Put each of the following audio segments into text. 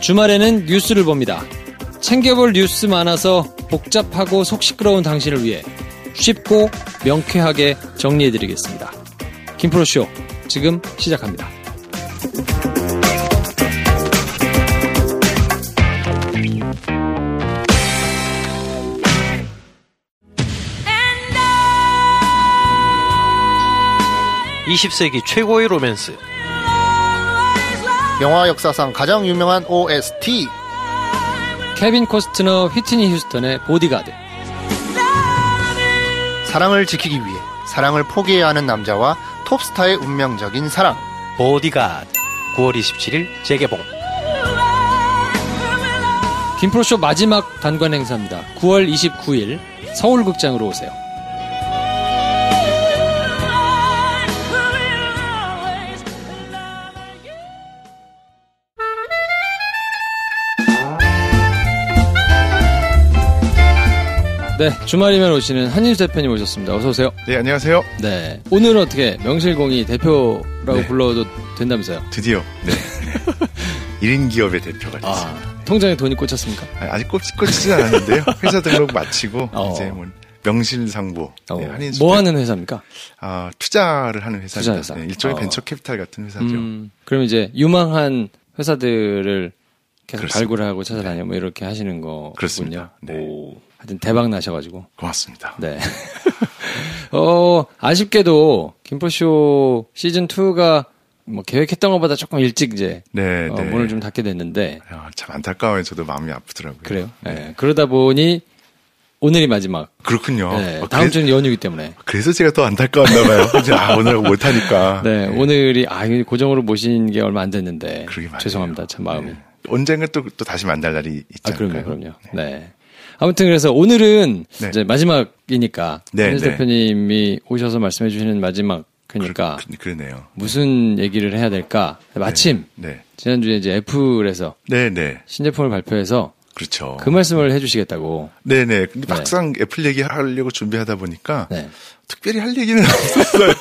주말에는 뉴스를 봅니다. 챙겨볼 뉴스 많아서 복잡하고 속 시끄러운 당신을 위해 쉽고 명쾌하게 정리해드리겠습니다. 김프로쇼 지금 시작합니다. (20세기) 최고의 로맨스. 영화 역사상 가장 유명한 OST 케빈 코스트너 휘트니 휴스턴의 보디가드. 사랑을 지키기 위해 사랑을 포기해야 하는 남자와 톱스타의 운명적인 사랑. 보디가드. 9월 27일 재개봉. 김프로쇼 마지막 단관 행사입니다. 9월 29일 서울극장으로 오세요. 네, 주말이면 오시는 한인수 대표님 오셨습니다. 어서 오세요. 네, 안녕하세요. 네, 오늘은 어떻게 명실공히 대표라고 네. 불러도 된다면서요? 드디어 네. 1인 기업의 대표가 됐습니다. 아, 통장에 돈이 꽂혔습니까? 아, 직 꽂, 꽂히진 않았는데요. 회사 등록 마치고 어. 이제 뭐 명실상부 어, 네, 한인수 뭐 하는 회사입니다. 아, 투자를 하는 회사입니다. 투자 회사. 네, 일종의 어. 벤처 캐피탈 같은 회사죠. 음, 그럼 이제 유망한 회사들을 계속 그렇습니다. 발굴하고 찾아다녀 뭐 이렇게 하시는 거군요. 그렇습니다. 네. 오, 하여튼 대박 나셔가지고. 고맙습니다. 네. 어, 아쉽게도 김포쇼 시즌 2가 뭐 계획했던 것보다 조금 일찍 이제 네, 어, 네. 문을 좀 닫게 됐는데 야, 참 안타까워요. 저도 마음이 아프더라고요. 그래요. 네. 그러다 보니 오늘이 마지막. 그렇군요. 네, 어, 다음 그래, 주는 연휴이기 때문에. 그래서 제가 더 안타까웠나 봐요. 아, 오늘 못하니까. 네, 오늘이 아 고정으로 모신 게 얼마 안 됐는데. 죄송합니다. 참 마음이. 네. 언젠가 또, 또 다시 만날 날이 있지 아? 그럼요, 그럼요. 네. 아무튼 그래서 오늘은 네. 이제 마지막이니까 네, 한수 네. 대표님이 오셔서 말씀해 주시는 마지막이니까 그, 그러 네요. 무슨 얘기를 해야 될까? 마침 네. 지난주에 이제 애플에서 네, 네. 신제품을 발표해서 그렇죠. 그 말씀을 해주시겠다고. 네네. 근데 네. 막상 애플 얘기 하려고 준비하다 보니까 네. 특별히 할 얘기는 없었어요.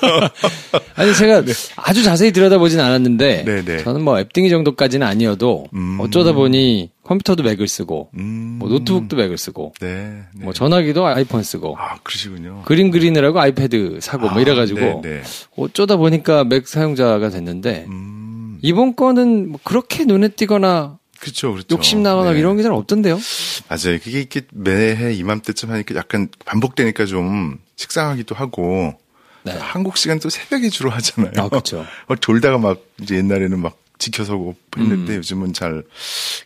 아니 제가 아주 자세히 들여다보진 않았는데 네, 네. 저는 뭐 앱등이 정도까지는 아니어도 음. 어쩌다 보니 컴퓨터도 맥을 쓰고 음. 뭐 노트북도 맥을 쓰고 네. 네. 뭐 전화기도 아이폰 쓰고 아, 그러시군요. 그림 그리느라고 아이패드 사고 뭐 아, 이래가지고 네, 네. 어쩌다 보니까 맥 사용자가 됐는데 음. 이번 거는 뭐 그렇게 눈에 띄거나 그렇죠, 그렇죠. 욕심 나거나 네. 이런 게 잘 없던데요. 맞아요. 그게 이렇게 매해 이맘때쯤 하니까 약간 반복되니까 좀 식상하기도 하고 네. 한국 시간 또 새벽에 주로 하잖아요. 아, 그렇죠. 막 졸다가 막 이제 옛날에는 막 지켜서고 음. 했는데 요즘은 잘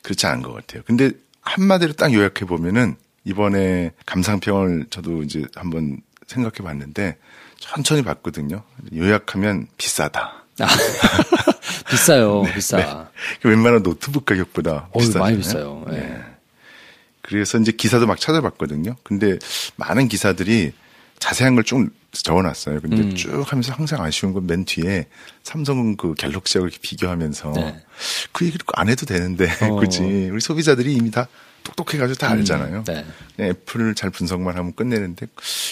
그렇지 않은 것 같아요. 근데 한마디로 딱 요약해 보면은 이번에 감상평을 저도 이제 한번 생각해 봤는데 천천히 봤거든요. 요약하면 비싸다. 아, 비싸요, 비싸. 웬만한 노트북 가격보다 비싸요. 많이 비싸요. 예. 그래서 이제 기사도 막 찾아봤거든요. 근데 많은 기사들이 자세한 걸쭉 적어놨어요. 근데 음. 쭉 하면서 항상 아쉬운 건 맨 뒤에 삼성은 그 갤럭시하고 이렇게 비교하면서 네. 그 얘기를 안 해도 되는데 어. 굳이 우리 소비자들이 이미 다 똑똑해가지고 다 알잖아요. 네. 그냥 애플을 잘 분석만 하면 끝내는데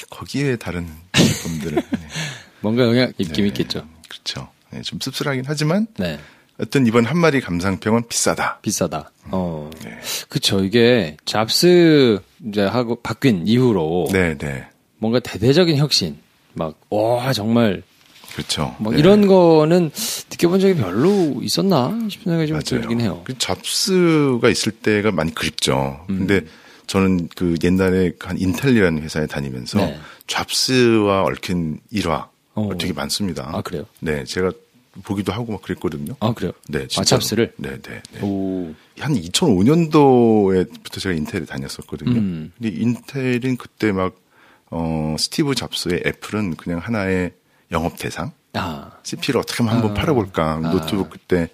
거기에 다른 제품들을 네. 뭔가 영향 있긴 네. 있겠죠. 그렇죠. 네, 좀 씁쓸하긴 하지만 네. 어떤 이번 한마디 감상평은 비싸다. 비싸다. 어. 네. 그쵸. 이게 잡스 이제 하고 바뀐 이후로 네, 네. 뭔가 대대적인 혁신, 막, 와, 정말, 그렇죠. 뭐 네. 이런 거는 느껴본 적이 별로 있었나 싶은 생각이 좀 맞아요. 들긴 해요. 그 잡스가 있을 때가 많이 그립죠. 음. 근데 저는 그 옛날에 한 인텔이라는 회사에 다니면서 네. 잡스와 얽힌 일화 어. 되게 많습니다. 아, 그래요? 네, 제가 보기도 하고 막 그랬거든요. 아, 그래요? 네, 아, 진짜로. 잡스를? 네, 네. 네. 오. 한 2005년도에부터 제가 인텔에 다녔었거든요. 음. 근데 인텔은 그때 막 어, 스티브 잡스의 애플은 그냥 하나의 영업 대상. 아. CPU를 어떻게 하면 한번 아. 팔아볼까. 아. 노트북 그때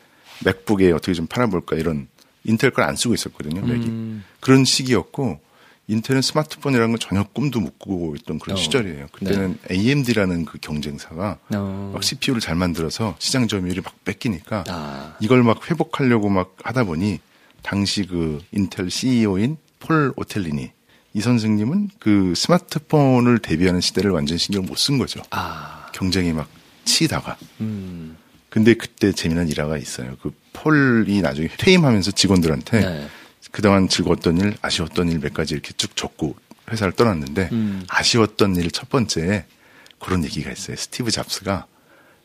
맥북에 어떻게 좀 팔아볼까 이런 인텔 걸 안 쓰고 있었거든요. 맥이. 음. 그런 시기였고 인텔은 스마트폰이라는 건 전혀 꿈도 못 꾸고 있던 그런 어. 시절이에요. 그때는 AMD라는 그 경쟁사가 어. 막 CPU를 잘 만들어서 시장 점유율이 막 뺏기니까 아. 이걸 막 회복하려고 막 하다 보니 당시 그 인텔 CEO인 폴 오텔리니 이 선생님은 그 스마트폰을 대비하는 시대를 완전히 신경 못 쓴 거죠. 아, 경쟁이 막 치다가. 음, 근데 그때 재미난 일화가 있어요. 그 폴이 나중에 퇴임하면서 직원들한테 네. 그동안 즐거웠던 일, 아쉬웠던 일 몇 가지 이렇게 쭉 적고 회사를 떠났는데 음. 아쉬웠던 일 첫 번째에 그런 얘기가 있어요. 스티브 잡스가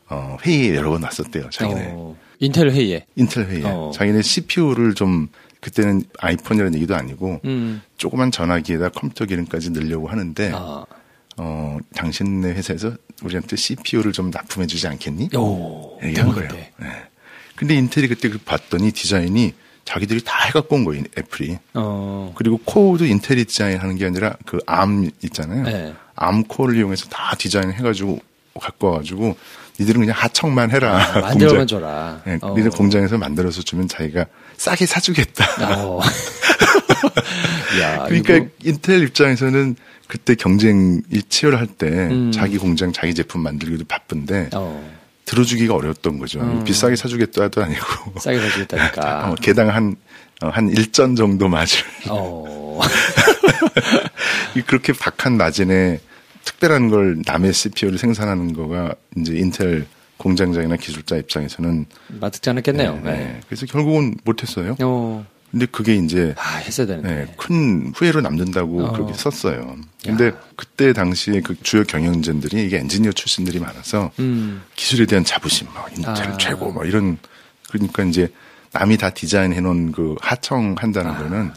어, 회의에 여러 번 왔었대요. 자기네 어, 인텔 회의에. 인텔 회의에 어. 자기네 CPU를 좀 그때는 아이폰이라는 얘기도 아니고 음, 조그만 전화기에다 컴퓨터 기능까지 넣으려고 하는데 아, 어, 당신네 회사에서 우리한테 CPU를 좀 납품해 주지 않겠니? 오, 얘기한 거예요. 네. 근데 인텔이 그때 그 봤더니 디자인이 자기들이 다 해갖고 온 거예요, 애플이. 어, 그리고 코어도 인텔이 디자인하는 게 아니라 그 ARM 있잖아요. 네. ARM 코어를 이용해서 다 디자인 해가지고 갖고 와가지고 니들은 그냥 하청만 해라. 아, 만들어만 줘라. 네, 어. 니들 공장에서 만들어서 주면 자기가 싸게 사주겠다. 어. 야, 그러니까 이거- 인텔 입장에서는 그때 경쟁이 치열할 때 음. 자기 공장 자기 제품 만들기도 바쁜데 어, 들어주기가 어려웠던 거죠. 음. 비싸게 사주겠다도 아니고 싸게 사주겠다니까. 어, 개당 한, 어, 한 일전 정도 맞을. 어, 이 그렇게 박한 마진에 특별한 걸 남의 CPU를 생산하는 거가 이제 인텔 공장장이나 기술자 입장에서는 마뜩지 않았겠네요. 네, 네. 네. 그래서 결국은 못했어요. 어, 근데 그게 이제 아, 했어야 되는데. 네, 큰 후회로 남는다고 어. 그렇게 썼어요. 근데 그때 당시에 그 주요 경영진들이 이게 엔지니어 출신들이 많아서 음, 기술에 대한 자부심, 막 인텔 아. 최고, 막 이런 그러니까 이제 남이 다 디자인해 놓은 그 하청 한다는 아. 거는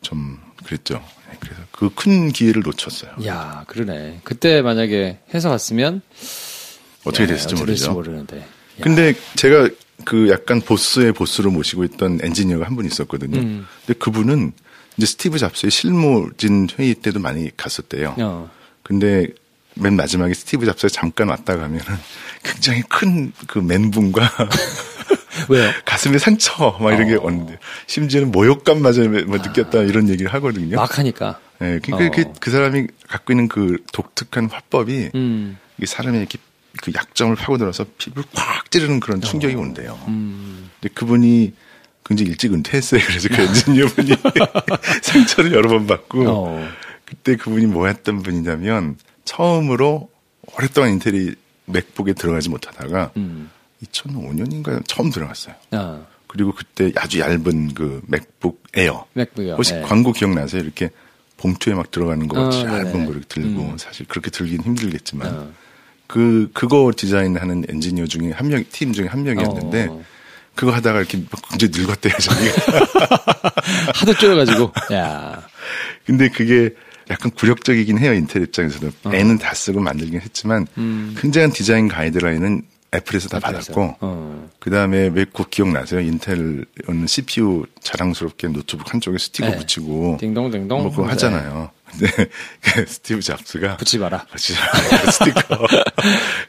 좀 그랬죠. 네, 그래서 그 큰 기회를 놓쳤어요. 야, 그러네. 그때 만약에 해서 갔으면 어떻게 야, 됐을지 됐을지 모르죠. 모르는데. 야, 근데 제가 그 약간 보스의 보스로 모시고 있던 엔지니어가 한 분 있었거든요. 음. 근데 그분은 이제 스티브 잡스의 실무진 회의 때도 많이 갔었대요. 어, 근데 맨 마지막에 스티브 잡스가 잠깐 왔다 가면은 굉장히 큰그 멘붕과 왜요? 가슴에 상처 막 이런 게 어. 왔는데 심지어는 모욕감마저 뭐 느꼈다 이런 얘기를 하거든요. 막 하니까. 예, 그러니까 어. 그, 그 사람이 갖고 있는 그 독특한 화법이 음, 사람의 이렇게 그 약점을 파고들어서 피부를 꽉 찌르는 그런 충격이 온대요. 어. 음, 근데 그분이 굉장히 일찍 은퇴했어요. 그래서 그 엔지니어 분이 상처를 여러 번 받고 어, 그때 그분이 뭐 했던 분이냐면 처음으로 오랫동안 인텔이 맥북에 들어가지 못하다가 음, 2005년인가 처음 들어갔어요. 아, 그리고 그때 아주 얇은 그 맥북 에어. 맥북이요. 혹시 네. 광고 기억나세요? 이렇게 봉투에 막 들어가는 거 같이 어, 얇은 네네. 거 이렇게 들고 음. 사실 그렇게 들긴 힘들겠지만 어. 그 그거 디자인하는 엔지니어 중에 한 명 팀 중에 한 명이었는데 어. 그거 하다가 이렇게 막 굉장히 늙었대요 자기가. 하도 쪼여가지고. 야, 근데 그게 약간 굴욕적이긴 해요 인텔 입장에서도 애는 다 쓰고 만들긴 했지만 어. 음. 굉장한 디자인 가이드라인은 애플에서 다 애플에서. 받았고 어. 그 다음에 맥북 기억나세요? 인텔은 CPU 자랑스럽게 노트북 한쪽에 스티커 네. 붙이고 딩동딩동. 뭐 그거 네. 하잖아요. 근데 그 스티브 잡스가 붙이지 마라. 붙이지 마라 스티커.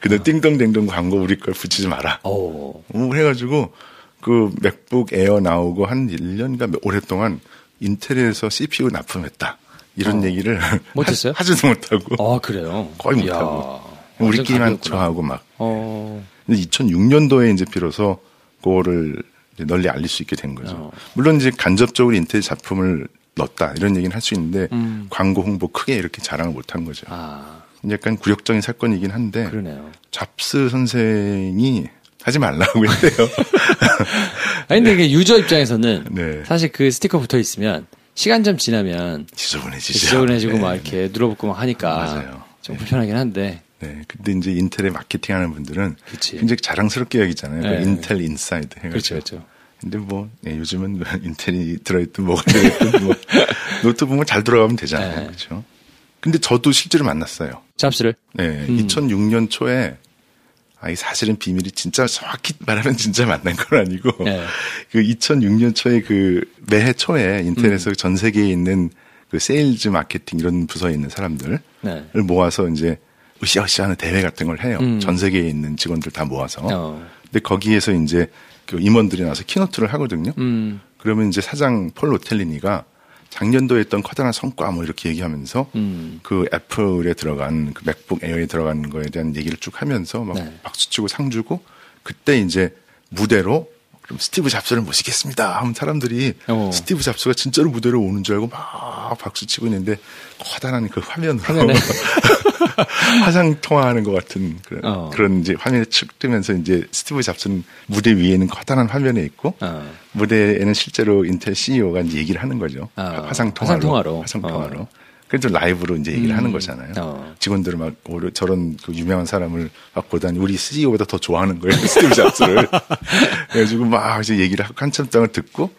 근데 띵동댕동 광고 우리 걸 붙이지 마라. 오. 뭐 해가지고 그 맥북 에어 나오고 한 1년인가 몇- 오랫동안 인텔에서 CPU 납품했다. 이런 어. 얘기를 못했어요? 하, 지도 못하고 아, 그래요? 거의 이야, 못하고 우리끼리만. 좋아하고 막 어, 근데 2006년도에 이제 비로소 그거를 널리 알릴 수 있게 된 거죠. 어. 물론 이제 간접적으로 인텔 작품을 넣었다 이런 얘기는 할 수 있는데 음. 광고 홍보 크게 이렇게 자랑을 못한 거죠. 아, 약간 굴욕적인 사건이긴 한데 그러네요. 잡스 선생이 하지 말라고 했대요. 아니, 근데 이게 유저 입장에서는 네. 사실 그 스티커 붙어 있으면 시간 좀 지나면 지저분해지죠. 지저분해지고 네. 막 이렇게 눌러붙고 막 하니까 맞아요. 좀 네. 불편하긴 한데 네. 근데 이제 인텔의 마케팅하는 분들은 그치. 굉장히 자랑스럽게 여기잖아요. 그 네. Intel Inside 해가지고. 그렇죠, 그렇죠. 근데 뭐 예, 요즘은 인텔이 들어있든 뭐가 들어있든 뭐 노트북만 잘 돌아가면 되잖아요. 네. 그렇죠. 근데 저도 실제로 만났어요. 잡스를 네, 음. 2006년 초에 아이 사실은 비밀이 진짜 정확히 말하면 진짜 만난 건 아니고 네. 그 2006년 초에 그 매해 초에 음. 인텔에서 전 세계에 있는 그 세일즈 마케팅 이런 부서에 있는 사람들을 네. 모아서 이제 으쌰으쌰 하는 대회 같은 걸 해요. 음. 전 세계에 있는 직원들 다 모아서. 어. 근데 거기에서 이제 그 임원들이 나와서 keynote를 하거든요. 음. 그러면 이제 사장 폴 오텔리니가 작년도에 했던 커다란 성과 뭐 이렇게 얘기하면서 음. 그 애플에 들어간 그 맥북 에어에 들어간 거에 대한 얘기를 쭉 하면서 막 네. 박수 치고 상 주고 그때 이제 무대로 그럼 스티브 잡스를 모시겠습니다. 하면 사람들이 어. 스티브 잡스가 진짜로 무대로 오는 줄 알고 막 박수 치고 있는데 커다란 그 화면으로 화면에. 화상 통화하는 것 같은 그런, 어. 그런 이제 화면에 축 뜨면서 이제 스티브 잡스는 무대 위에는 커다란 화면에 있고 어. 무대에는 실제로 인텔 CEO가 이제 얘기를 하는 거죠. 아, 화상 통화로. 화상 통화로. 화상 어. 통화로. 그래서 라이브로 이제 얘기를 음. 하는 거잖아요. 어. 직원들을 막 저런 그 유명한 사람을 막 보다니 우리 CEO보다 더 좋아하는 거예요. 스티브 잡스를. 그래가지고 막 이제 얘기를 한참 동안 듣고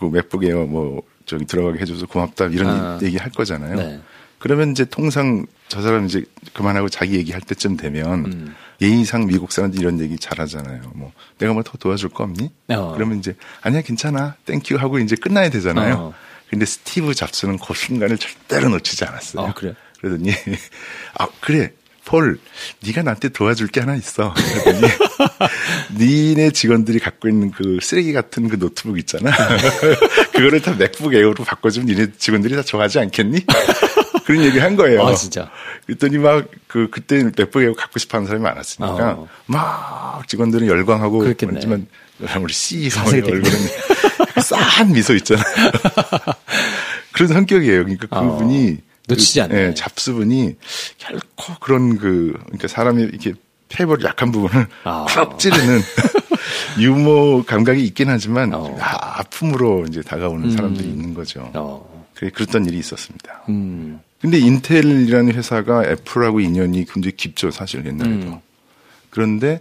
그 맥북에 뭐 저기 들어가게 해줘서 고맙다 이런 아. 얘기 할 거잖아요. 네. 그러면 이제 통상 저 사람 이제 그만하고 자기 얘기할 때쯤 되면 음. 예의상 미국 사람들 이런 얘기 잘하잖아요. 뭐 내가 뭐 더 도와줄 거 없니? 어. 그러면 이제 아니야 괜찮아 thank you 하고 이제 끝나야 되잖아요. 어. 근데 스티브 잡스는 그 순간을 절대로 놓치지 않았어요. 어, 그래요? 그러더니 아 그래 폴 네가 나한테 도와줄 게 하나 있어. 그러더니 니네 직원들이 갖고 있는 그 쓰레기 같은 그 노트북 있잖아. 그거를 다 맥북 에어로 바꿔주면 니네 직원들이 다 좋아하지 않겠니? 그런 얘기를 한 거예요. 아, 진짜? 그랬더니 막 그 그때 맥북 에어 갖고 싶어 하는 사람이 많았으니까 어. 막 직원들은 열광하고 그랬겠네. 하지만 우리 CEO의 자세히 얼굴은 싸한 미소 있잖아요. 그런 성격이에요. 그러니까 어. 그분이 놓치지 그, 않네. 예, 잡스분이 결코 그런 그 그러니까 사람이 이렇게 페이버를 약한 부분을 아. 쿡 찌르는 유머 감각이 있긴 하지만 어. 아, 아픔으로 이제 다가오는 사람들이 있는 거죠. 어. 그래 그랬던 일이 있었습니다. 음. 근데 인텔이라는 회사가 애플하고 인연이 굉장히 깊죠, 사실 옛날에도. 음. 그런데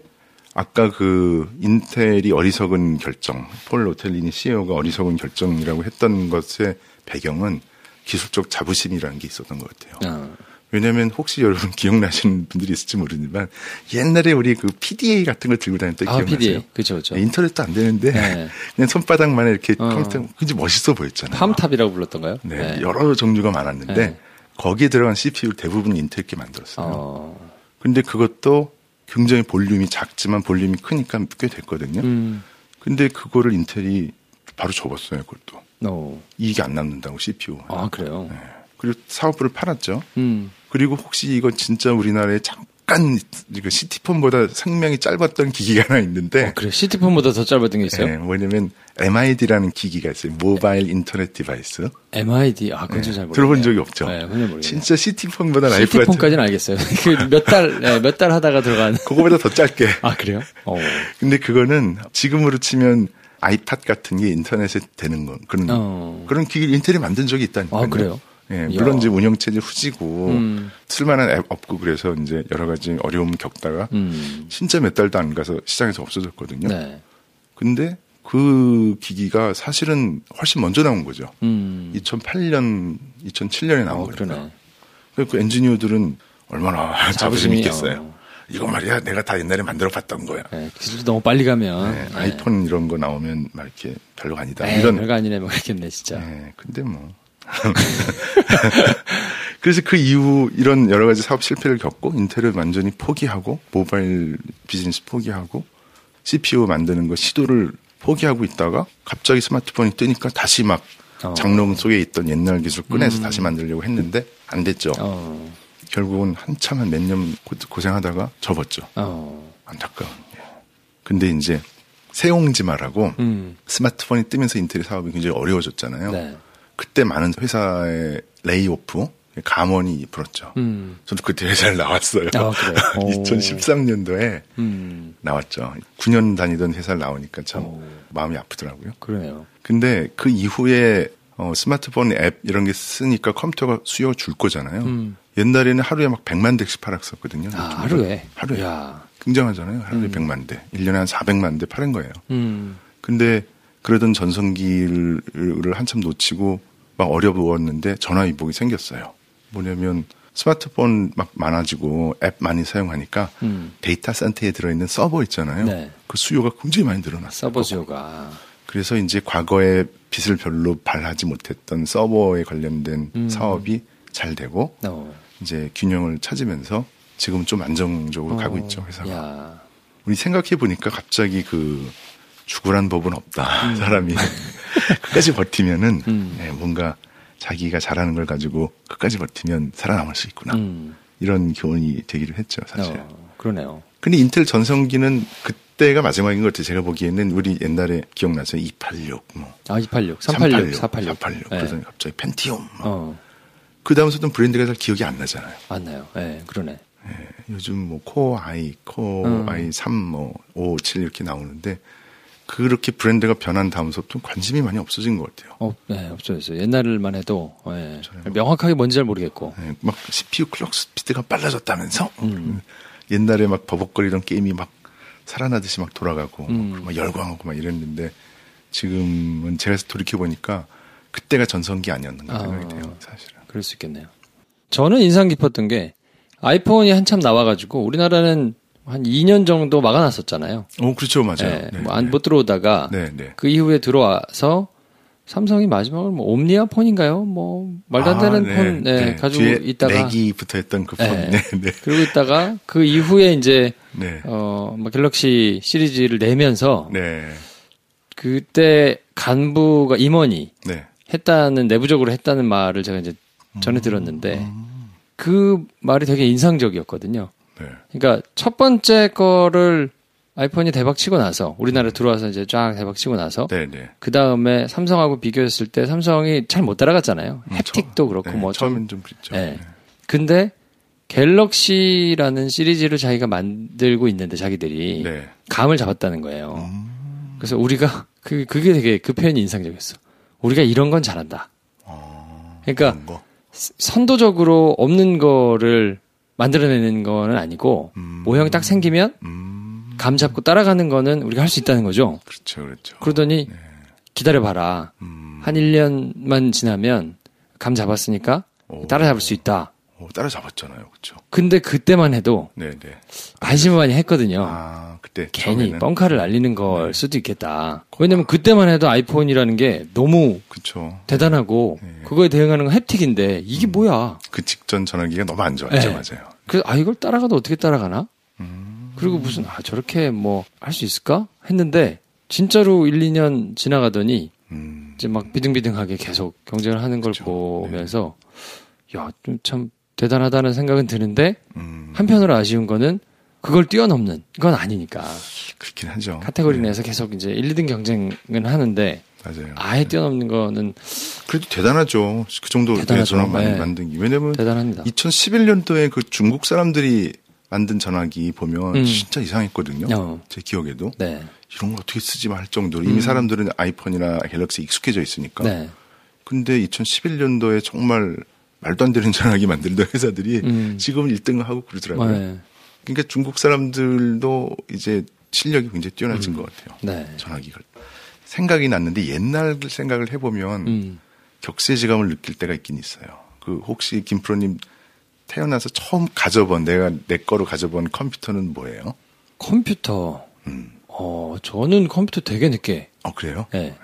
아까 그 인텔이 어리석은 결정, 폴 로텔리니 CEO가 어리석은 결정이라고 했던 것의 배경은 기술적 자부심이라는 게 있었던 것 같아요. 어. 왜냐하면 혹시 여러분 기억나시는 분들이 있을지 모르지만 옛날에 우리 그 PDA 같은 걸 들고 다녔던 아, 기억나세요? PDA. 그쵸. 네, 인터넷도 안 되는데 네. 그냥 손바닥만에 이렇게 어. 컴퓨터 굉장히 멋있어 보였잖아요. 팜탑이라고 불렀던가요? 네, 여러 종류가 많았는데 네. 거기에 들어간 CPU 대부분 인텔게 만들었어요. 어. 근데 그것도 굉장히 볼륨이 작지만 볼륨이 크니까 꽤 됐거든요. 음. 근데 그거를 인텔이 바로 접었어요. 그것도 어. 이익이 안 남는다고 CPU. 아, 그래요? 네. 그리고 사업부를 팔았죠. 음. 그리고 혹시 이거 진짜 우리나라에 잠깐 이거 시티폰보다 생명이 짧았던 기기가 하나 있는데 어, 그래. 시티폰보다 더 짧았던 게 있어요? 네, 뭐냐면 MID라는 기기가 있어요. mobile internet device. MID. 아, 그건 네, 잘 모르겠네요. 들어본 적이 없죠. 네, 그건 모르겠네요. 진짜 시티폰보다 life가 짧- 시티폰까지는 알겠어요. 그몇 달, 네, 몇 달 하다가 들어간. 그거보다 더 짧게. 아, 그래요? 어. 근데 그거는 지금으로 치면 아이팟 같은 게 인터넷에 되는 건 그런 어. 그런 기기를 인텔이 만든 적이 있다니까요. 아, 그래요? 예. 물론 이제 운영체제 후지고 음. 쓸만한 앱 없고 그래서 이제 여러 가지 어려움 겪다가 음. 진짜 몇 달도 안 가서 시장에서 없어졌거든요. 네. 근데 그 기기가 사실은 훨씬 먼저 나온 거죠. 음. 2008년, 2007년에 나온 어, 거니까. 그그 엔지니어들은 얼마나 자부심이 있겠어요. 어. 이거 말이야, 내가 다 옛날에 만들어 봤던 거야. 네, 기술도 너무 빨리 가면. 네, 아이폰 이런 거 나오면 막 이렇게 별로가 아니다. 네, 이런. 별거 아니네, 뭐, 그랬겠네, 진짜. 네, 근데 뭐. 그래서 그 이후 이런 여러 가지 사업 실패를 겪고 인텔을 완전히 포기하고 모바일 비즈니스 포기하고 CPU 만드는 거 시도를 포기하고 있다가 갑자기 스마트폰이 뜨니까 다시 막 어. 장롱 속에 있던 옛날 기술 꺼내서 다시 만들려고 했는데 안 됐죠. 어. 결국은 한참 한 몇 년 고생하다가 접었죠. 어. 안타까운. 예. 근데 이제 세옹지마라고 음. 스마트폰이 뜨면서 인텔 사업이 굉장히 어려워졌잖아요. 네. 그때 많은 회사의 레이오프, 감원이 불었죠. 음. 저도 그때 회사를 나왔어요. 아, 그래요? 오. 2013년도에 음. 나왔죠. 9년 다니던 회사를 나오니까 참 오. 마음이 아프더라고요. 그러네요. 근데 그 이후에 어, 스마트폰 앱 이런 게 쓰니까 컴퓨터가 수요가 줄 거잖아요. 음. 옛날에는 하루에 막 100만 대씩 팔았었거든요. 아. 하루에? 하루에. 야. 굉장하잖아요. 하루에 100만 대. 1년에 한 400만 대 파는 거예요. 음. 근데 그러던 전성기를 한참 놓치고 막 어려웠는데 전화위복이 생겼어요. 뭐냐면 스마트폰 막 많아지고 앱 많이 사용하니까 음. 데이터 센터에 들어있는 서버 있잖아요. 네. 그 수요가 굉장히 많이 늘어났어요. 서버 수요가. 그래서 이제 과거에 빚을 별로 발하지 못했던 서버에 관련된 음. 사업이 잘 되고 어. 이제 균형을 찾으면서 지금 좀 안정적으로 가고 있죠 회사가. 야. 우리 생각해 보니까 갑자기 그 죽으란 법은 없다. 사람이 끝까지 버티면은 음. 네, 뭔가 자기가 잘하는 걸 가지고 끝까지 버티면 살아남을 수 있구나. 음. 이런 교훈이 되기를 했죠, 사실. 어, 그러네요. 근데 인텔 전성기는 그때가 마지막인 것 같아요. 제가 보기에는 우리 옛날에 기억나세요? 286, 뭐. 아, 286, 386, 486. 486. 네. 그러더니 갑자기 펜티움. 뭐. 어, 그 다음 서던 브랜드가 잘 기억이 안 나잖아요. 맞나요? 예, 네, 그러네. 요즘 뭐 코어 i, 코어 음. i 3, 뭐 5, 7 이렇게 나오는데 그렇게 브랜드가 변한 다음서부터 관심이 많이 없어진 것 같아요. 어, 네, 없어졌어요. 옛날만 해도, 예, 명확하게 뭔지 잘 모르겠고. 네, 막 CPU 클럭 스피드가 빨라졌다면서 음. 옛날에 막 버벅거리던 게임이 막 살아나듯이 막 돌아가고 음. 막 열광하고 막 이랬는데 지금은 제가 돌이켜 보니까 그때가 전성기 아니었는가 아. 생각이 돼요, 사실은. 그럴 수 있겠네요. 저는 인상 깊었던 게 아이폰이 한참 나와가지고 우리나라는 한 2년 정도 막아놨었잖아요. 어, 그렇죠, 맞아요. 예, 네, 뭐안 네. 못 들어오다가 네, 네. 그 이후에 들어와서 삼성이 마지막으로 뭐 옴니아 폰인가요? 뭐 말도 안 되는 아, 폰 네, 가지고 뒤에 있다가 렉이 붙어 있던 그 폰. 네. 네, 네. 그러고 있다가 그 이후에 이제 네. 어, 뭐 갤럭시 시리즈를 내면서 네. 그때 간부가 임원이 네. 했다는 내부적으로 했다는 말을 제가 이제 전에 들었는데 음. 그 말이 되게 인상적이었거든요. 네. 그러니까 첫 번째 거를 아이폰이 대박 치고 나서 우리나라에 들어와서 이제 쫙 대박 치고 나서 네, 네. 그 다음에 삼성하고 비교했을 때 삼성이 잘 못 따라갔잖아요. 음, 햅틱도 그렇고 네, 뭐 좀. 처음엔 좀 그랬죠. 예. 근데 갤럭시라는 시리즈를 자기가 만들고 있는데 자기들이 네. 감을 잡았다는 거예요. 음. 그래서 우리가 그 그게 되게 그 표현이 인상적이었어. 우리가 이런 건 잘한다. 어, 그러니까. 선도적으로 없는 거를 만들어내는 거는 아니고 음. 모형이 딱 생기면 음. 감 잡고 따라가는 거는 우리가 할 수 있다는 거죠. 그렇죠, 그렇죠. 그러더니 기다려봐라. 음. 한 1년만 지나면 감 잡았으니까 오. 따라잡을 수 있다. 어, 따라잡았잖아요, 그렇죠. 근데 그때만 해도 네, 네. 안심을 많이 했거든요. 아, 그때 괜히 처음에는. 네. 뻥카를 날리는 걸 수도 있겠다. 왜냐면 그때만 해도 아이폰이라는 게 너무 그렇죠. 대단하고 네. 그거에 대응하는 건 햅틱인데 이게 뭐야? 그 직전 전화기가 너무 안 좋았죠, 네. 맞아요. 그래서 아 이걸 따라가도 어떻게 따라가나? 음. 그리고 무슨 아 저렇게 뭐 할 수 있을까 했는데 진짜로 1, 2년 지나가더니 음. 이제 막 비등비등하게 계속 경쟁을 하는 걸 그렇죠. 보면서 야 좀 참 대단하다는 생각은 드는데 음. 한편으로 아쉬운 거는 그걸 뛰어넘는 건 아니니까 그렇긴 하죠. 카테고리 네, 내에서 계속 이제 1, 2등 경쟁은 하는데 맞아요. 아예 뛰어넘는 거는 그래도 대단하죠. 그 정도 대단하죠. 전화 만 네. 만든 게. 왜냐면 대단합니다. 2011년도에 그 중국 사람들이 만든 전화기 보면 음. 진짜 이상했거든요. 어. 제 기억에도. 네. 이런 걸 어떻게 쓰지 말 정도로 이미 사람들은 아이폰이나 갤럭시 익숙해져 있으니까. 음. 네. 근데 2011년도에 정말 말도 안 되는 전화기 만들던 회사들이 음. 지금 1등을 하고 그러더라고요. 네. 그러니까 중국 사람들도 이제 실력이 굉장히 뛰어나진 것 같아요. 네. 전화기가. 생각이 났는데 옛날 생각을 해보면 음. 격세지감을 느낄 때가 있긴 있어요. 그 혹시 김프로님 태어나서 처음 가져본 내가 내 거로 가져본 컴퓨터는 뭐예요? 컴퓨터. 음. 어, 저는 컴퓨터 되게 늦게. 어 그래요? 네.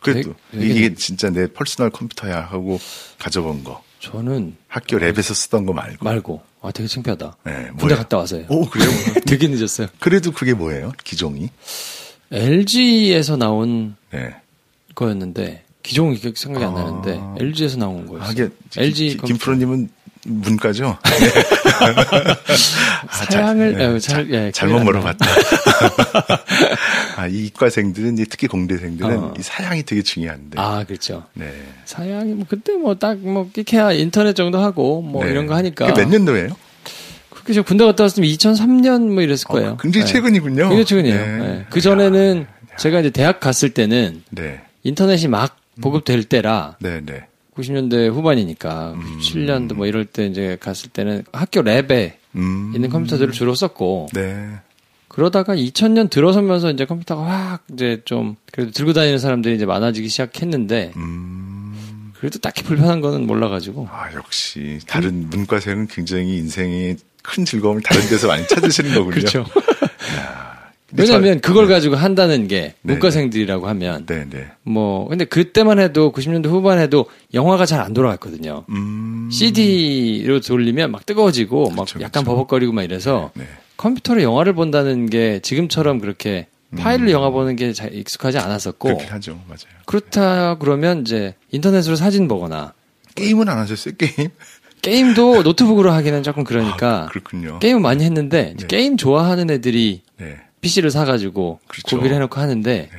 그래도 되게- 이게 진짜 내 personal computer야 하고 가져본 거 저는 학교 lab에서 쓰던 거 말고. 말고. 아, 되게 창피하다. 네, 군대? 갔다 와서요. 오 그래요? 되게 늦었어요. 그래도 그게 뭐예요? 기종이? LG에서 나온 네. 거였는데 기종이 기억- 생각이 안 아. 나는데 LG에서 나온 거였어요. 아, 이게 LG. 김프로님은 문과죠? 사양을 네, 어, 잘, 예, 잘못 물어봤다. 아, 이 이과생들은 특히 공대생들은 어. 이 사양이 되게 중요한데. 아, 그렇죠. 네. 사양이 뭐 그때 뭐 딱뭐 끼케야 인터넷 정도 하고 뭐 네. 이런 거 하니까 그게 몇 년도예요? 그렇게 저 군대 갔다 왔으면 2003년 뭐 이랬을 거예요. 어, 굉장히 네. 최근이군요. 굉장히 최근이에요. 네. 네. 그 전에는 제가 이제 대학 갔을 때는 네. 인터넷이 막 보급될 때라 네, 네. 90년대 후반이니까 음. 97년도 뭐 이럴 때 이제 갔을 때는 학교 랩에 음. 있는 컴퓨터들을 주로 썼고 네. 그러다가 2000년 들어서면서 이제 컴퓨터가 확 이제 좀 그래도 들고 다니는 사람들이 이제 많아지기 시작했는데 음. 그래도 딱히 불편한 거는 몰라가지고 아, 역시 다른 문과생은 굉장히 인생의 큰 즐거움을 다른 데서 많이 찾으시는 거군요. 그렇죠. 왜냐하면 저- 그걸 가지고 한다는 게 네, 문과생들이라고 하면 네, 네. 뭐 근데 그때만 해도 90년대 후반에도 영화가 잘 안 돌아갔거든요. 음. CD로 돌리면 막 뜨거워지고 막 그렇죠, 약간 그렇죠. 버벅거리고 막 이래서 네. 컴퓨터로 영화를 본다는 게 지금처럼 그렇게 파일로 영화 보는 게 잘 익숙하지 않았었고 음. 그렇긴 하죠. 맞아요. 그렇다 그러면 이제 인터넷으로 사진 보거나 게임은 안 하셨어요? 게임? 게임도 노트북으로 하기는 조금 그러니까 아. 게임은 많이 했는데 네. 게임 좋아하는 애들이 네. PC를 사가지고 그렇죠. 구비를 해놓고 하는데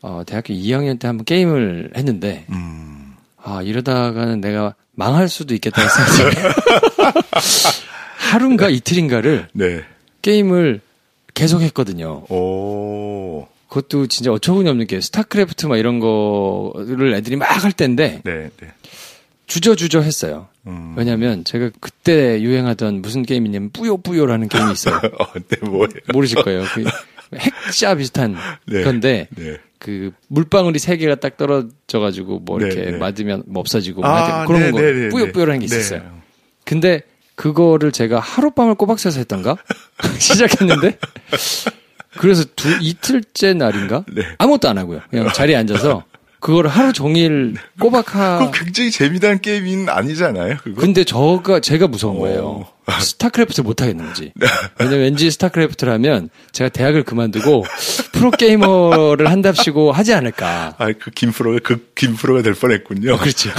어, 대학교 2학년 때 한번 게임을 했는데 음. 아 이러다가는 내가 망할 수도 있겠다는 생각이 하루인가 이틀인가를 네. 게임을 계속 했거든요. 오. 그것도 진짜 어처구니 없는 게 스타크래프트 막 이런 거를 애들이 막 할 때인데 네, 네. 주저주저 했어요. 음. 왜냐면 제가 그때 유행하던 무슨 게임이냐면 뿌요뿌요라는 게임이 있어요. 어, 네, 뭐예요? 모르실 거예요. 그 핵샤 비슷한 네. 건데 네. 그 물방울이 세 개가 딱 떨어져 가지고 뭐 네, 이렇게 네. 맞으면 뭐 없어지고 아, 하여튼 그런 네, 거 네, 네, 뿌요뿌요라는 게 네. 있었어요. 근데 그거를 제가 하룻밤을 꼬박 새서 했던가 시작했는데 그래서 두 이틀째 날인가 네. 아무것도 안 하고요. 그냥 자리에 앉아서 그거를 하루 종일 꼬박 하. 그거 굉장히 재미난 게임은 아니잖아요, 그거? 근데 저가 제가 무서운 어. 거예요. 스타크래프트를 못 하겠는지. 왜냐면 왠지 스타크래프트를 하면 제가 대학을 그만두고 프로게이머를 한답시고 하지 않을까. 아, 그 김 프로가 그 김 프로가 될 뻔했군요. 어, 그렇지.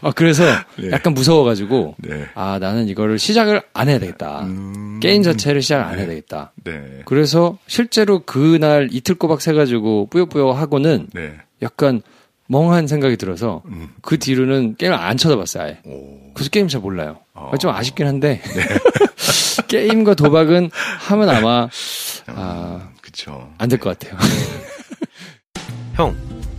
아, 그래서 네. 약간 무서워가지고, 네. 아, 나는 이거를 시작을 안 해야 되겠다. 음. 게임 자체를 시작을 안 해야 되겠다. 네. 그래서 실제로 그날 이틀 꼬박 새가지고 뿌요뿌요 하고는 네. 약간 멍한 생각이 들어서 음. 그 뒤로는 게임을 안 쳐다봤어요, 아예. 오. 그래서 게임 잘 몰라요. 어. 좀 아쉽긴 한데 게임과 도박은 하면 아마 아, 그쵸. 안될 것 같아요. 형,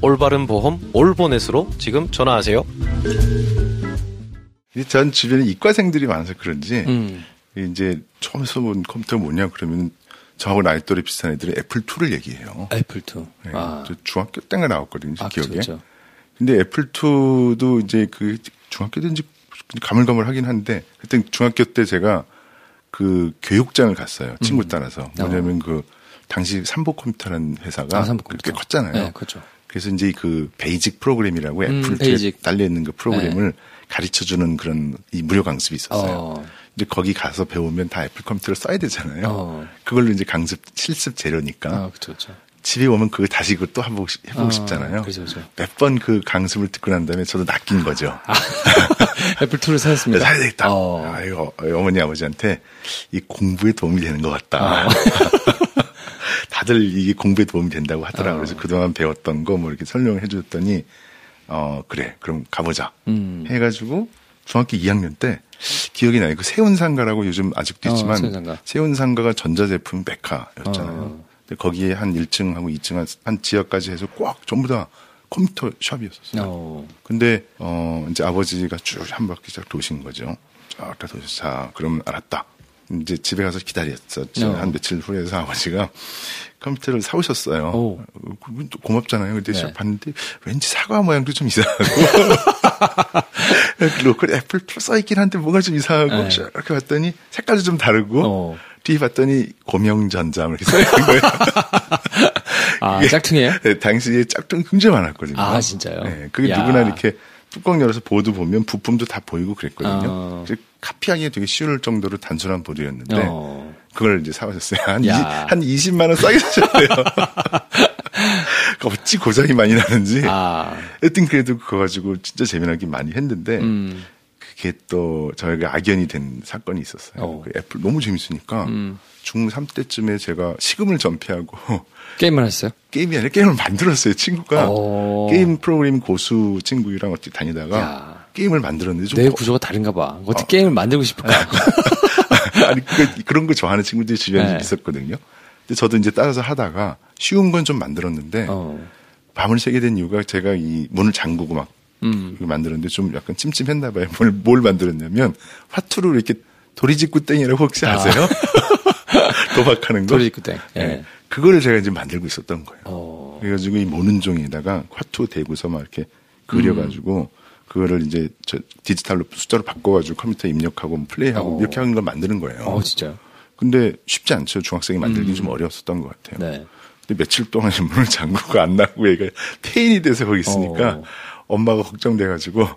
올바른 보험 올보넷으로 지금 전화하세요. 이전 주변에 이과생들이 많아서 그런지 음. 이제 처음 써본 컴퓨터가 뭐냐 그러면 저하고 나이 또래 비슷한 애들이 애플 2를 얘기해요. 애플 2. 네, 아. 저 중학교 때가 나왔거든요, 제 아, 기억에. 그쵸. 근데 애플 2도 이제 그 중학교 때인지 가물가물하긴 한데 그때 중학교 때 제가 그 교육장을 갔어요. 친구 따라서. 뭐냐면 그 당시 삼보 컴퓨터라는 회사가 아, 삼보 그렇게 컴퓨터. 컸잖아요. 네, 그렇죠. 그래서 이제 그 BASIC 프로그램이라고 음, 애플 BASIC. 네. 에 달려 있는 그 프로그램을 가르쳐 주는 그런 이 무료 강습이 있었어요. 어. 이제 거기 가서 배우면 다 애플 컴퓨터를 써야 되잖아요. 어. 그걸로 이제 강습 실습 재료니까 아, 그쵸, 그쵸. 집에 오면 그거 다시 그거 또 한번 해보고 어, 싶잖아요. 몇 번 그 강습을 듣고 난 다음에 저도 낚인 거죠. 애플 2를 사였습니다. 사야 되겠다. 어. 아, 이거 어머니 아버지한테 이 공부에 도움이 되는 것 같다. 어. 다들 이게 공부에 도움이 된다고 하더라. 어. 고 그래서 그동안 배웠던 거 뭐 이렇게 설명을 해줬더니 어 그래 그럼 가보자. 음. 해가지고 중학교 2학년 때 기억이 나요. 그 세운상가라고 요즘 아직도 어, 있지만 세운상가. 세운상가가 전자제품 메카였잖아요. 어. 근데 거기에 한 1층하고 2층 한, 한 지하까지 해서 꽉 전부 다 컴퓨터 shop이었었어요. 어. 근데 어 이제 아버지가 쭉 한 바퀴 쫙 도신 거죠. 쫙 도셔서 자 그럼 알았다. 이제 집에 가서 기다렸었죠. 어. 한 며칠 후에서 아버지가 컴퓨터를 사오셨어요. 오. 고맙잖아요. 근데 네. 저 봤는데 왠지 사과 모양도 좀 이상하고 로고 애플 써있긴 한데 뭐가 좀 이상하고 네. 이렇게 봤더니 색깔도 좀 다르고 어. 뒤에 봤더니 고명전자 이렇게 써있는 거예요. 아, 짝퉁이에요? 네, 당시에 짝퉁 굉장히 많았거든요. 아, 진짜요? 네, 그게 야. 누구나 이렇게 뚜껑 열어서 보드 보면 부품도 다 보이고 그랬거든요. 어. 그래서 카피하기 되게 쉬울 정도로 단순한 보드였는데 어. 그걸 이제 사오셨어요. 한, 이, 야. 한 20만 원 싸게 사셨대요. 어찌 고장이 많이 나는지. 아. 하여튼 그래도 그거 가지고 진짜 재미나게 많이 했는데 음. 그게 또 저희가 악연이 된 사건이 있었어요. 어. 그 애플 너무 재밌으니까 음. 중3 때쯤에 제가 식음을 전폐하고 게임을 했어요? 게임이 아니라 게임을 만들었어요. 친구가 오. 게임 프로그래밍 고수 친구랑 어떻게 다니다가 야. 게임을 만들었는데 좀내 거- 구조가 다른가 봐. 어떻게 게임을 만들고 싶을까? 아니 그, 그런 거 좋아하는 친구들이 주변에 네. 좀 있었거든요. 근데 저도 이제 따라서 하다가 쉬운 건 좀 만들었는데 어. 밤을 새게 된 이유가 제가 이 문을 잠그고 막 음. 만들었는데 좀 약간 찜찜했나 봐요. 뭘, 뭘 만들었냐면 화투를 이렇게 도리지구 땡이라고 혹시 아세요? 도박하는 거? 도리지구 땡. 예. 네. 그거를 제가 이제 만들고 있었던 거예요. 어. 그래가지고 이 모는 종이에다가 화투 대고서 막 이렇게 그려가지고 그거를 이제 저 디지털로 숫자로 바꿔가지고 컴퓨터에 입력하고 뭐 플레이하고 어. 이렇게 하는 걸 만드는 거예요. 어, 진짜요? 근데 쉽지 않죠. 중학생이 만들기 좀 어려웠었던 것 같아요. 네. 근데 며칠 동안 문을 잠그고 안 나고 얘가 폐인이 돼서 거기 있으니까 어. 엄마가 걱정돼가지고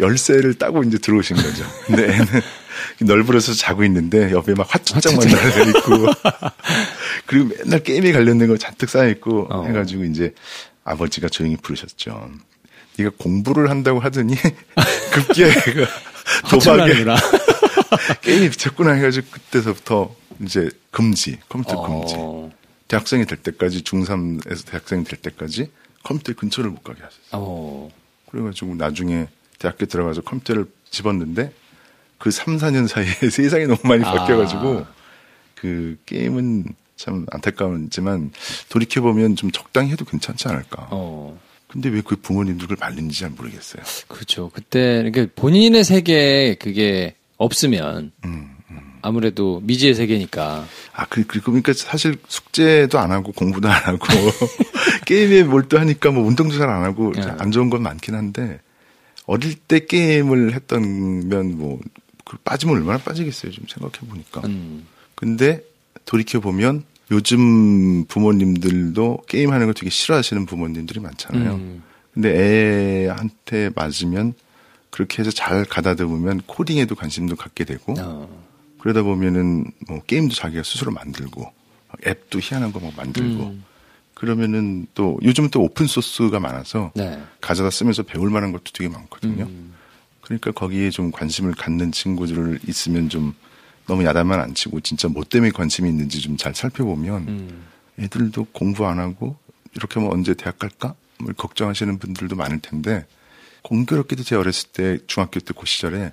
열쇠를 따고 이제 들어오신 거죠. 근데 애는 널브러서 자고 있는데 옆에 막 화초장만 달려있고 그리고 맨날 게임에 관련된 거 잔뜩 쌓여 있고 어. 해가지고 이제 아버지가 조용히 부르셨죠. 네가 공부를 한다고 하더니 급기야 얘가 도박에. 게임이 미쳤구나 해가지고 그때서부터 이제 금지, 컴퓨터 금지. 어. 대학생이 될 때까지 중3에서 대학생이 될 때까지 컴퓨터 근처를 못 가게 하셨어요. 어. 그래가지고 나중에 대학교 들어가서 컴퓨터를 집었는데 그 3, 4년 사이에 세상이 너무 많이 아. 바뀌어가지고 그 게임은 참 안타까웠지만 돌이켜보면 좀 적당히 해도 괜찮지 않을까. 어. 근데 왜 그 부모님들 그걸 말리는지 잘 모르겠어요. 그렇죠. 그때 그러니까 본인의 세계에 그게 없으면 음, 아무래도 미지의 세계니까. 아, 그, 그, 그러니까 사실 숙제도 안 하고 공부도 안 하고 게임에 몰두하니까 뭐 운동도 잘 안 하고 예. 안 좋은 건 많긴 한데 어릴 때 게임을 했던 면 뭐 그 빠지면 얼마나 빠지겠어요. 좀 생각해 보니까. 음. 근데 돌이켜 보면 요즘 부모님들도 게임하는 걸 되게 싫어하시는 부모님들이 많잖아요. 음. 근데 애한테 맞으면 그렇게 해서 잘 가다듬으면 코딩에도 관심도 갖게 되고 어. 그러다 보면은 뭐 게임도 자기가 스스로 만들고 앱도 희한한 거 막 만들고 음. 그러면은 또 요즘 또 오픈 소스가 많아서 네. 가져다 쓰면서 배울 만한 것도 되게 많거든요. 음. 그러니까 거기에 좀 관심을 갖는 친구들 있으면 좀 너무 야단만 안 치고 진짜 뭐 때문에 관심이 있는지 좀 잘 살펴보면 음. 애들도 공부 안 하고 이렇게 하면 언제 대학 갈까? 뭐 걱정하시는 분들도 많을 텐데 공교롭게도 제 어렸을 때 중학교 때 그 시절에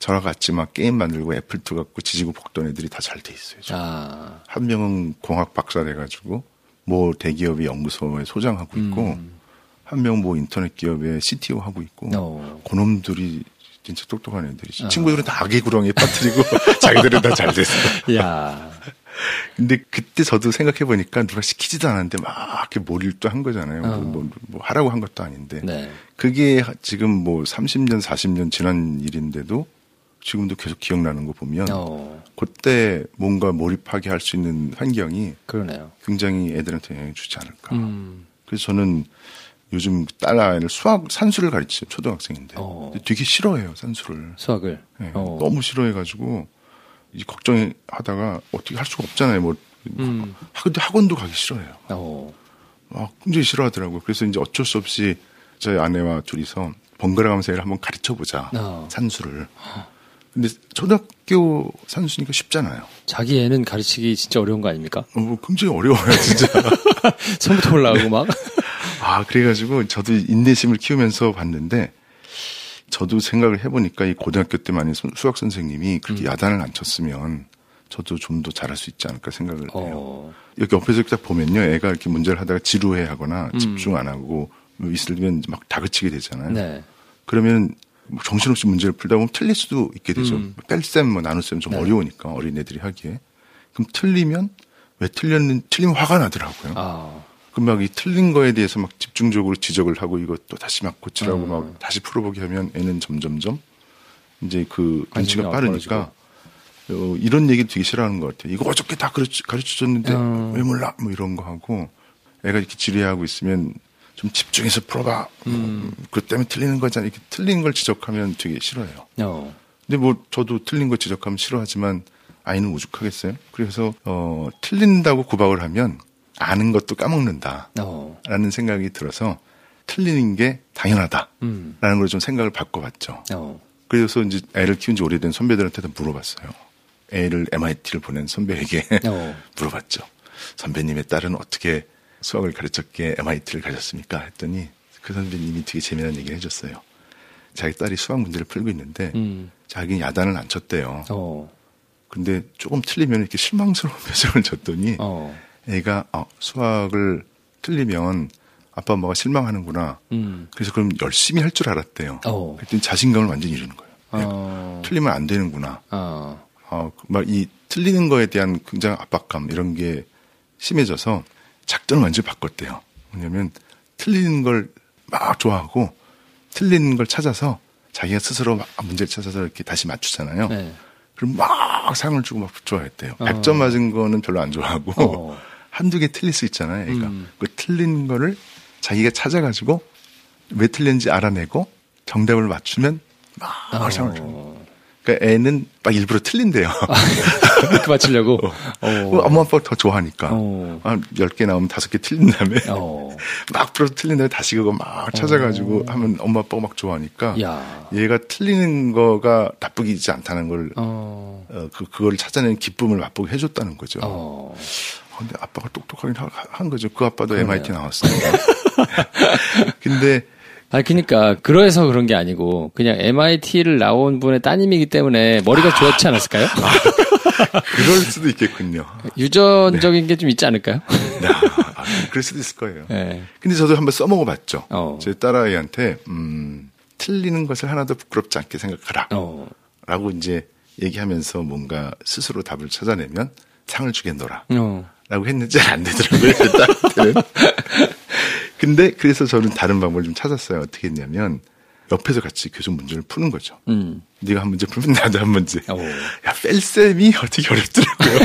저랑 같이 막 게임 만들고 애플2 갖고 지지고 볶던 애들이 다 잘 돼 있어요. 아. 한 명은 공학 박사 돼가지고 뭐 대기업의 연구소에 소장하고 있고 음. 한명 뭐 인터넷 기업의 CTO 하고 있고 어. 그놈들이 진짜 똑똑한 애들이지. 친구들은 다 아기 구렁이에 빠뜨리고 자기들은 다 잘 됐어. 야. 근데 그때 저도 생각해 보니까 누가 시키지도 않았는데 막 이렇게 몰입도 한 거잖아요. 어. 뭐, 뭐 하라고 한 것도 아닌데. 네. 그게 지금 뭐 30년, 40년 지난 일인데도 지금도 계속 기억나는 거 보면 어. 그때 뭔가 몰입하게 할 수 있는 환경이 그러네요. 굉장히 애들한테 영향을 주지 않을까. 음. 그래서 저는 요즘 딸 아이를 수학 산수를 가르치죠 초등학생인데 어. 되게 싫어해요 산수를 수학을. 네, 어. 너무 싫어해가지고 이 걱정하다가 어떻게 할 수가 없잖아요 뭐 음. 근데 학원도 가기 싫어해요 어. 막 굉장히 싫어하더라고요 그래서 이제 어쩔 수 없이 저희 아내와 둘이서 번갈아 가면서 애를 한번 가르쳐 보자 어. 산수를 근데 초등학교 산수니까 쉽잖아요 자기 애는 가르치기 진짜 어려운 거 아닙니까? 어, 굉장히 어려워요 진짜 손부터 올라가고 막. 아, 그래가지고 저도 인내심을 키우면서 봤는데 저도 생각을 해보니까 이 고등학교 때만 이 수- 수학 선생님이 음. 그렇게 야단을 안 쳤으면 저도 좀 더 잘할 수 있지 않을까 생각을 해요. 어. 여기 옆에서 딱 보면요. 애가 이렇게 문제를 하다가 지루해 하거나 음. 집중 안 하고 뭐 있으면 막 다그치게 되잖아요. 네. 그러면 뭐 정신없이 문제를 풀다 보면 틀릴 수도 있게 되죠. 음. 뺄셈, 뭐 나눗셈 좀 네. 어려우니까 어린애들이 하기에. 그럼 틀리면 왜 틀렸는, 틀리면 화가 나더라고요. 아. 그럼 막 이 틀린 거에 대해서 막 집중적으로 지적을 하고 또 다시 막 고치라고 음. 막 다시 풀어보게 하면 애는 점점점 이제 그 눈치가 빠르니까 어, 이런 얘기 되게 싫어하는 것 같아요. 이거 어저께 다 가르쳐, 가르쳐줬는데 음. 왜 몰라? 뭐 이런 거 하고 애가 이렇게 지뢰하고 있으면 좀 집중해서 풀어봐. 음. 그 때문에 틀리는 거잖아. 이렇게 틀린 걸 지적하면 되게 싫어해요. 어. 근데 뭐 저도 틀린 거 지적하면 싫어하지만 아이는 오죽하겠어요. 그래서 어 틀린다고 구박을 하면 아는 것도 까먹는다. 어. 라는 생각이 들어서 틀리는 게 당연하다. 음. 라는 걸좀 생각을 바꿔봤죠. 어. 그래서 이제 애를 키운 지 오래된 선배들한테도 물어봤어요. 애를 MIT를 보낸 선배에게 어. 물어봤죠. 선배님의 딸은 어떻게 수학을 가르쳤기에 MIT를 가셨습니까? 했더니 그 선배님이 되게 재미난 얘기를 해줬어요. 자기 딸이 수학 문제를 풀고 있는데 음. 자기는 야단을 안 쳤대요. 어. 근데 조금 틀리면 이렇게 실망스러운 표정을 줬더니 어. 애가 아, 수학을 틀리면 아빠 엄마가 실망하는구나. 음. 그래서 그럼 열심히 할 줄 알았대요. 어. 그랬더니 자신감을 완전히 잃는 거예요. 애가. 어. 틀리면 안 되는구나. 어. 어, 막이 틀리는 거에 대한 굉장한 압박감 이런 게 심해져서 작전을 완전히 바꿨대요. 뭐냐면 틀리는 걸 막 좋아하고 틀리는 걸 찾아서 자기가 스스로 막 문제를 찾아서 이렇게 다시 맞추잖아요. 네. 그럼 막 상을 주고 막 좋아했대요. 어. 100점 맞은 거는 별로 안 좋아하고 어. 한두 개 틀릴 수 있잖아요. 애가. 음. 그 틀린 거를 자기가 찾아가지고 왜 틀렸는지 알아내고 정답을 맞추면 막 상을 줍니다. 그러니까 애는 막 일부러 틀린대요. 그렇게 맞추려고. 어. 어, 엄마 아빠가 더 좋아하니까. 어. 한 10개 나오면 5개 틀린 다음에 어. 막 풀어서 틀린 다음에 다시 그거 막 찾아가지고 하면 엄마 아빠가 막 좋아하니까 야. 얘가 틀리는 거가 나쁘지 않다는 걸 어. 어, 그, 그걸 찾아내는 기쁨을 맛보게 해줬다는 거죠. 근데 아빠가 똑똑하긴 하- 한 거죠. 그 아빠도 MIT 나왔으니까. 근데 아니 그러니까 그래서 그런 게 아니고 그냥 MIT를 나온 분의 따님이기 때문에 머리가 좋지 않았을까요? 그럴 수도 있겠군요. 유전적인 게좀 있지 않을까요? 아, 그럴 수도 있을 거예요. 네. 근데 저도 한번 써먹어 봤죠. 어. 제 딸아이한테, 음, 틀리는 것을 하나도 부끄럽지 않게 생각하라. 어. 라고 이제 얘기하면서 뭔가 스스로 답을 찾아내면 상을 주겠노라. 어. 라고 했는데 잘 안 되더라고요. 제 딸한테는. 근데 그래서 저는 다른 방법을 좀 찾았어요. 어떻게 했냐면 옆에서 같이 계속 문제를 푸는 거죠. 음. 네가 한 문제 풀면 나도 한 문제. 오. 야, 뺄셈이 어떻게 어렵더라고요.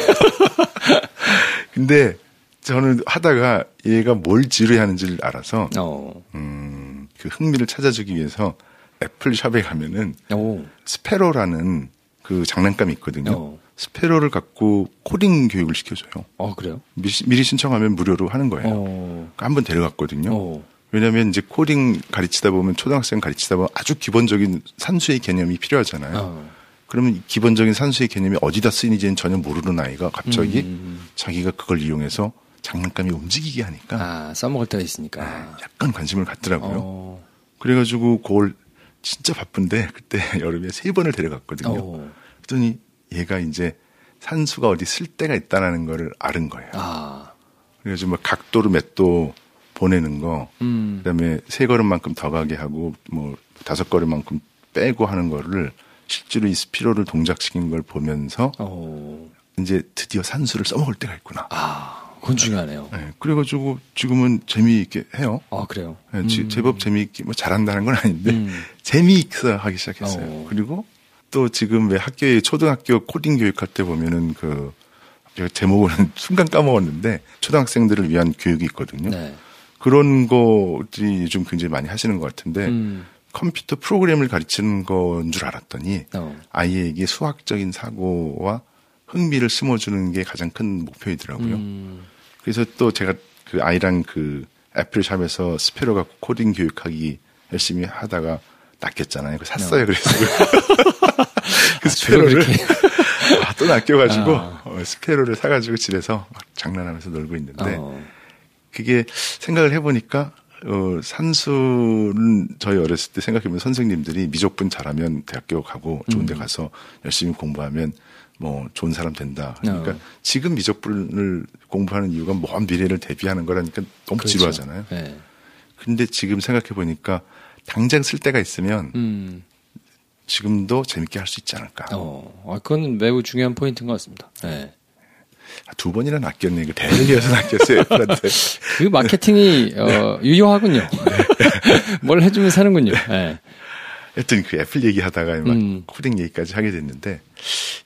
근데 저는 하다가 얘가 뭘 지루해하는지를 알아서 어. 음, 그 흥미를 찾아주기 위해서 애플 샵에 가면은 오. 스페로라는 그 장난감이 있거든요. 어. 스페로를 갖고 코딩 교육을 시켜줘요. 어 그래요? 미리, 미리 신청하면 무료로 하는 거예요. 어. 한번 데려갔거든요. 어. 왜냐하면 이제 코딩 가르치다 보면 초등학생 가르치다 보면 아주 기본적인 산수의 개념이 필요하잖아요. 어. 그러면 이 기본적인 산수의 개념이 어디다 쓰이는지는 전혀 모르는 아이가 갑자기 음. 자기가 그걸 이용해서 장난감이 움직이게 하니까 아 써먹을 때가 있으니까. 약간 관심을 갖더라고요. 어. 그래가지고 그걸 진짜 바쁜데 그때 여름에 세 번을 데려갔거든요. 어. 그랬더니 얘가 이제 산수가 어디 쓸 데가 있다라는 거를 아는 거예요. 아. 그래가지고 뭐 각도로 몇 도 보내는 거, 음. 그다음에 세 걸음만큼 더 가게 하고 뭐 다섯 걸음만큼 빼고 하는 거를 실제로 이 스피로를 동작시킨 걸 보면서 어. 이제 드디어 산수를 써먹을 때가 있구나. 아. 그건 중요하네요. 네, 그래가지고 지금은 재미있게 해요. 아 그래요. 네, 지- 제법 재미있게 뭐 잘한다는 건 아닌데 음. 재미있어 하기 시작했어요. 어. 그리고 또 지금 왜 학교에 초등학교 코딩 교육할 때 보면은 그 제목은 순간 까먹었는데 초등학생들을 위한 교육이 있거든요. 네. 그런 것들이 요즘 굉장히 많이 하시는 것 같은데 음. 컴퓨터 프로그램을 가르치는 건 줄 알았더니 어. 아이에게 수학적인 사고와 흥미를 심어주는 게 가장 큰 목표이더라고요. 음. 그래서 또 제가 그 아이랑 그 애플샵에서 스페로 갖고 코딩 교육하기 열심히 하다가 낚였잖아요. 그 샀어요. 그래서 그 스페로를 아, 또 낚여가지고 아. 어, 스페로를 사가지고 집에서 막 장난하면서 놀고 있는데 어. 그게 생각을 해보니까 어, 산수는 저희 어렸을 때 생각해보면 선생님들이 미적분 잘하면 대학교 가고 좋은 음. 데 가서 열심히 공부하면 뭐 좋은 사람 된다. 그러니까 어. 지금 미적분을 공부하는 이유가 먼 미래를 대비하는 거라니까 너무 그렇죠. 지루하잖아요. 네. 근데 지금 생각해보니까 당장 쓸 데가 있으면 음. 지금도 재밌게 할 수 있지 않을까. 어. 아, 그건 매우 중요한 포인트인 것 같습니다. 네. 아, 두 번이나 낚였네. 그 이어서 낚였어요. 애플한테. 그 마케팅이 어, 유효하군요. 뭘 해주면 사는군요. 네. 여튼 그 애플 얘기하다가 막 음. 코딩 얘기까지 하게 됐는데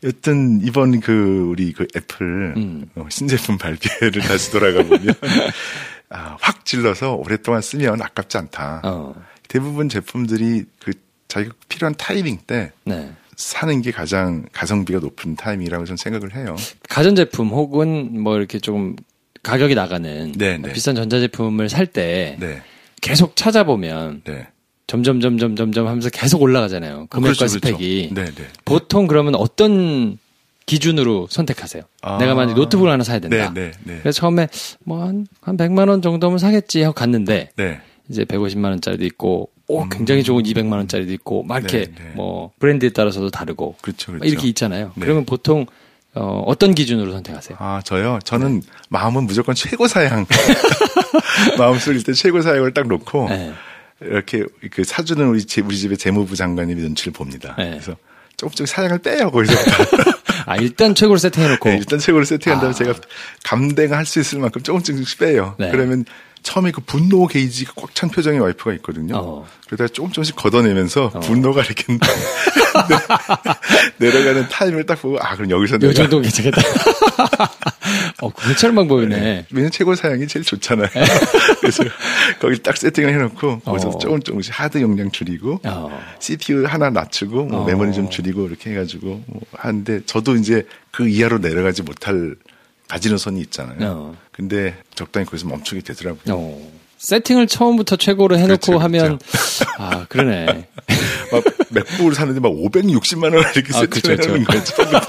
여튼 이번 그 우리 그 애플 음. 어, 신제품 발표를 다시 돌아가 보면 아, 확 질러서 오랫동안 쓰면 아깝지 않다. 어. 대부분 제품들이 그 자기가 필요한 타이밍 때 네. 사는 게 가장 가성비가 높은 타이밍이라고 저는 생각을 해요. 가전제품 혹은 뭐 이렇게 조금 가격이 나가는 네, 네. 비싼 전자제품을 살때 네, 계속 찾아보면 네. 점점 점점 점점 하면서 계속 올라가잖아요. 금액과 그렇죠, 스펙이. 그렇죠. 네, 네. 보통 그러면 어떤 기준으로 선택하세요? 아. 내가 만약 노트북을 하나 사야 된다. 네, 네, 네. 그래서 처음에 뭐한한 100만 원 정도면 사겠지 하고 갔는데 네. 이제 150만 원짜리도 있고 오 굉장히 좋은 200만 원짜리도 있고 막 이렇게 네, 네. 뭐 브랜드에 따라서도 다르고 그렇죠, 막 그렇죠. 이렇게 있잖아요. 네. 그러면 보통 어, 어떤 기준으로 선택하세요? 아, 저요? 저는 네. 마음은 무조건 최고 사양. 마음 쓸 때 최고 사양을 딱 놓고, 네. 이렇게 그 사주는 우리, 집- 우리 집의 재무부 장관님이 눈치를 봅니다. 네. 그래서 조금 조금 사양을 빼요, 거기서. 아 일단 최고를 세팅해놓고 네, 일단 최고를 세팅한 다음에 아. 제가 감대가 할수 있을 만큼 조금 조금씩 빼요. 네. 그러면 처음에 그 분노 게이지가 꽉 찬 표정의 와이프가 있거든요. 어. 그러다가 조금 조금씩 걷어내면서 분노가 이렇게 내- 내려가는 타임을 딱 보고 아 그럼 여기서 요 내가 정도 괜찮겠다. 어, 괜찮은 방법이네. 왜냐면 최고 사양이 제일 좋잖아요. 그래서 거기 딱 세팅을 해놓고 거기서 어. 조금 조금씩 하드 용량 줄이고 어. CPU 하나 낮추고 뭐 어. 메모리 좀 줄이고 이렇게 해가지고 뭐 하는데 저도 이제 그 이하로 내려가지 못할 마지노선이 있잖아요. 어. 근데 적당히 거기서 멈추게 되더라고요. 어. 세팅을 처음부터 최고로 해놓고 그렇죠, 하면 아 그러네. 막 맥북을 사는데 막 560만 원 이렇게 아, 그쵸, 세팅을 하는 그쵸. 거죠.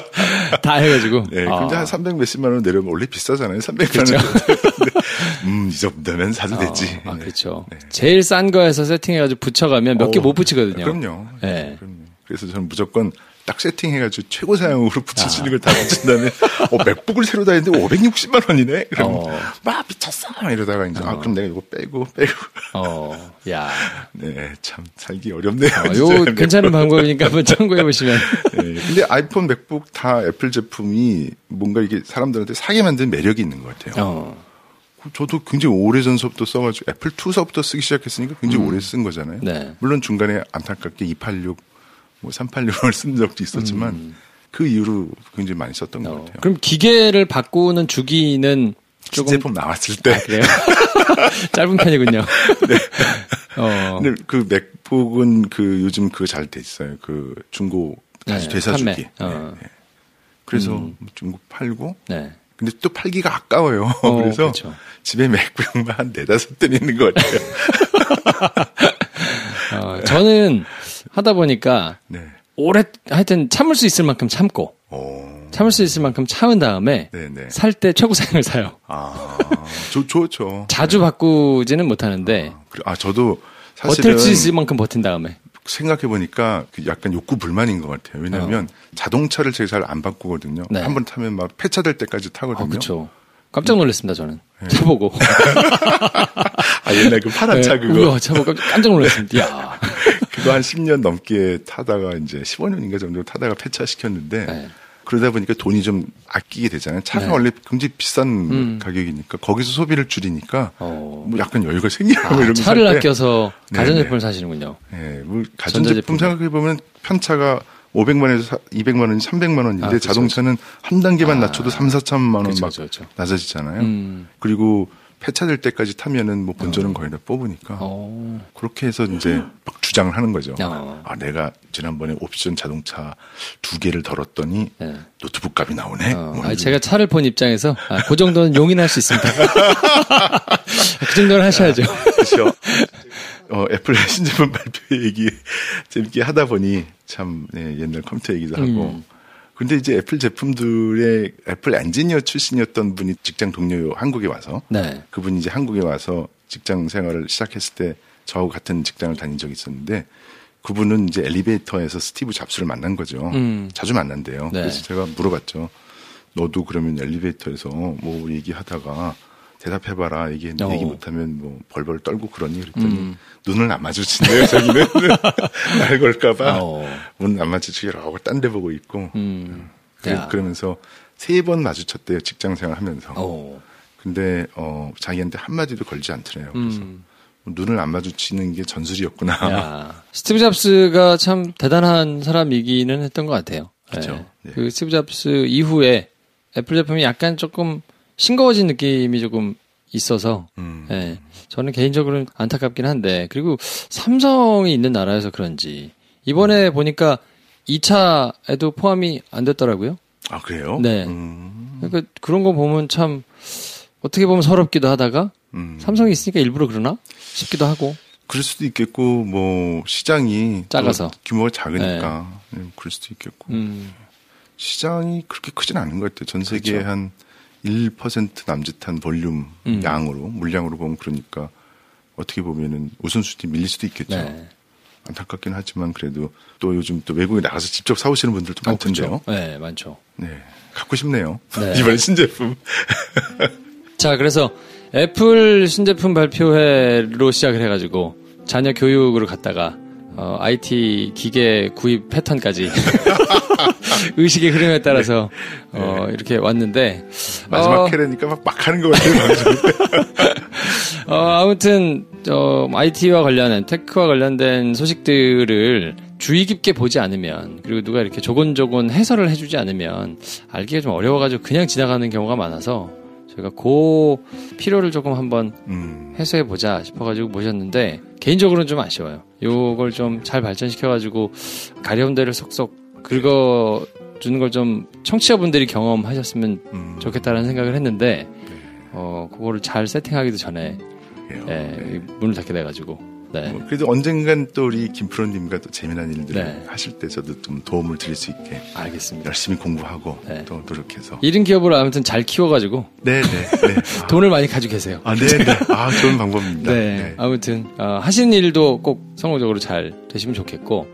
다 해가지고. 네, 아. 근데 한 300 몇십만 원 내려면 원래 비싸잖아요. 300만 그렇죠. 원. 근데 음, 이 정도면 사도 되지. 아, 네. 그렇죠. 제일 싼 거에서 세팅해가지고 붙여가면 몇개 어, 못 붙이거든요. 그럼요. 네. 그럼요. 그래서 저는 무조건 딱 세팅해가지고 최고 사양으로 붙일 아. 수 있는 걸다 붙인 다음에 어, 맥북을 새로 다 했는데 560만 원이네? 그럼 어. 막 미쳤어! 막 이러다가 이제 아, 그럼 내가 이거 빼고, 빼고. 어, 야. 네, 참, 살기 어렵네요. 어. 요 괜찮은 방법이니까 한번 참고해 보시면. 네, 근데 아이폰, 맥북 다 애플 제품이 뭔가 이게 사람들한테 사게 만든 매력이 있는 것 같아요. 어. 저도 굉장히 오래 전서부터 써가지고 애플 2서부터 쓰기 시작했으니까 굉장히 오래 쓴 거잖아요. 네. 물론 중간에 안타깝게 286, 뭐 386을 쓴 적도 있었지만 그 이후로 굉장히 많이 썼던 것 어. 같아요. 그럼 기계를 바꾸는 주기는 조금 신제품 나왔을 때. 그래요? 짧은 편이군요. 어. 근데 그 맥북은 그 요즘 그거 잘 돼 있어요. 그 중고 다시 네, 되사주기. 판매. 어. 네, 네. 그래서 중고 팔고 네. 근데 또 팔기가 아까워요. 어, 그래서 그렇죠. 집에 맥북만 한 네다섯 대 있는 것 같아요. 어, 저는 하다 보니까 네. 오래 하여튼 참을 수 있을 만큼 참고 어. 참을 수 있을 만큼 참은 다음에 네네. 살때 최고 사양을 사요. 아, 좋, 좋죠. 자주 바꾸지는 못하는데 그래, 아, 저도 사실은 버틸 수 있을 만큼 버틴 다음에 생각해 보니까 약간 욕구 불만인 것 같아요. 왜냐하면 자동차를 제가 잘 안 바꾸거든요. 네. 한번 타면 막 폐차될 때까지 타거든요. 아, 그렇죠. 깜짝 놀랐습니다, 저는. 네. 차 보고. 아, 옛날 그 파란 차 네, 그거. 우와, 차 보고 깜- 깜짝 놀랐습니다. 야 그거 한 10년 넘게 타다가 이제 15년인가 정도 타다가 폐차시켰는데 네. 그러다 보니까 돈이 좀 아끼게 되잖아요. 차가 네. 원래 굉장히 비싼 음. 가격이니까 거기서 소비를 줄이니까 어. 뭐 약간 여유가 생기고 아, 이런 차를 아껴서 네, 가전제품을 사시는군요. 예, 뭐 가전제품. 생각해 보면 편차가 500만에서 200만 원이 300만 원인데 아, 그쵸, 자동차는 한 단계만 아, 낮춰도 3, 4천만 원 그쵸, 막 그쵸, 그쵸. 낮아지잖아요. 음. 그리고 폐차될 때까지 타면은 뭐 본전은 거의 다 뽑으니까 어. 그렇게 해서 이제 막 주장을 하는 거죠. 어. 아, 내가 지난번에 옵션 자동차 두 개를 덜었더니 네. 노트북 값이 나오네. 어, 이런 제가 차를 본 입장에서 아, 그 정도는 용인할 수 있습니다. 그 정도는 하셔야죠. 그렇죠. 어, 애플 신제품 발표 얘기 재밌게 하다 보니 참 네, 옛날 컴퓨터 얘기도 하고. 음. 근데 이제 애플 제품들의 애플 엔지니어 출신이었던 분이 직장 동료 한국에 와서 네. 그분이 이제 한국에 와서 직장 생활을 시작했을 때 저하고 같은 직장을 다닌 적이 있었는데 그분은 이제 엘리베이터에서 스티브 잡스를 만난 거죠. 음. 자주 만난대요. 네. 그래서 제가 물어봤죠. 너도 그러면 엘리베이터에서 뭐 얘기하다가 대답해봐라. 얘기, 어. 얘기 못하면 뭐 벌벌 떨고 그러니 그랬더니 음. 눈을 안 마주친대요. 자기는 날 걸까봐 어. 눈안 마주치라고 딴 데 보고 있고 음. 그래, 야. 그러면서 세 번 마주쳤대요. 직장 생활 하면서. 어. 근데 어 자기한테 한 마디도 걸지 않더래요. 그래서 음. 눈을 안 마주치는 게 전술이었구나. 야, 스티브 잡스가 참 대단한 사람이기는 했던 것 같아요. 그쵸. 예. 네. 그 스티브 잡스 이후에 애플 제품이 약간 조금 싱거워진 느낌이 조금 있어서, 음. 예. 저는 개인적으로는 안타깝긴 한데, 그리고 삼성이 있는 나라여서 그런지, 이번에 보니까 2차에도 포함이 안 됐더라고요. 아 그래요? 네. 음, 그러니까 그런 거 보면 참, 어떻게 보면 서럽기도 하다가, 음. 삼성이 있으니까 일부러 그러나? 싶기도 하고. 그럴 수도 있겠고 뭐 시장이 또 작아서. 규모가 작으니까 음, 그럴 수도 있겠고 음, 시장이 그렇게 크진 않은 것 같아요. 전 세계에 그렇죠. 한 1% 남짓한 볼륨 음. 양으로 물량으로 보면 그러니까 어떻게 보면은 우선순위 밀릴 수도 있겠죠. 네. 안타깝긴 하지만 그래도 또 요즘 또 외국에 나가서 직접 사오시는 분들도 어, 많던데요. 그렇죠. 네, 많죠. 네, 갖고 싶네요. 네. 이번에 신제품. 자, 그래서 애플 신제품 발표회로 시작을 해가지고 자녀 교육으로 갔다가 어, IT 기계 구입 패턴까지 의식의 흐름에 따라서 어, 이렇게 왔는데 마지막 어, 캐라니까 막, 막 하는 것 같아요. 어, 아무튼 어, IT와 관련된 테크와 관련된 소식들을 주의 깊게 보지 않으면 그리고 누가 이렇게 조곤조곤 해설을 해주지 않으면 알기가 좀 어려워가지고 그냥 지나가는 경우가 많아서 저희가 그 필요를 조금 한번 음, 해소해 보자 싶어가지고 모셨는데 개인적으로는 좀 아쉬워요. 요걸 좀 잘 발전시켜가지고 가려운 데를 쏙쏙 긁어 주는 걸 좀 청취자분들이 경험하셨으면 음, 좋겠다는 생각을 했는데 어 그거를 잘 세팅하기도 전에. 예, 이 문을 닫게 돼가지고 네. 뭐 그래도 언젠간 또 우리 김프로님과 또 재미난 일들을 네. 하실 때 저도 좀 도움을 드릴 수 있게 알겠습니다. 열심히 공부하고 네. 또 노력해서. 이른 기업을 아무튼 잘 키워가지고 네, 네, 네. 아, 돈을 많이 가지고 계세요. 아, 네, 네. 아, 좋은 방법입니다. 네. 네. 아무튼 어, 하시는 일도 꼭 성공적으로 잘 되시면 좋겠고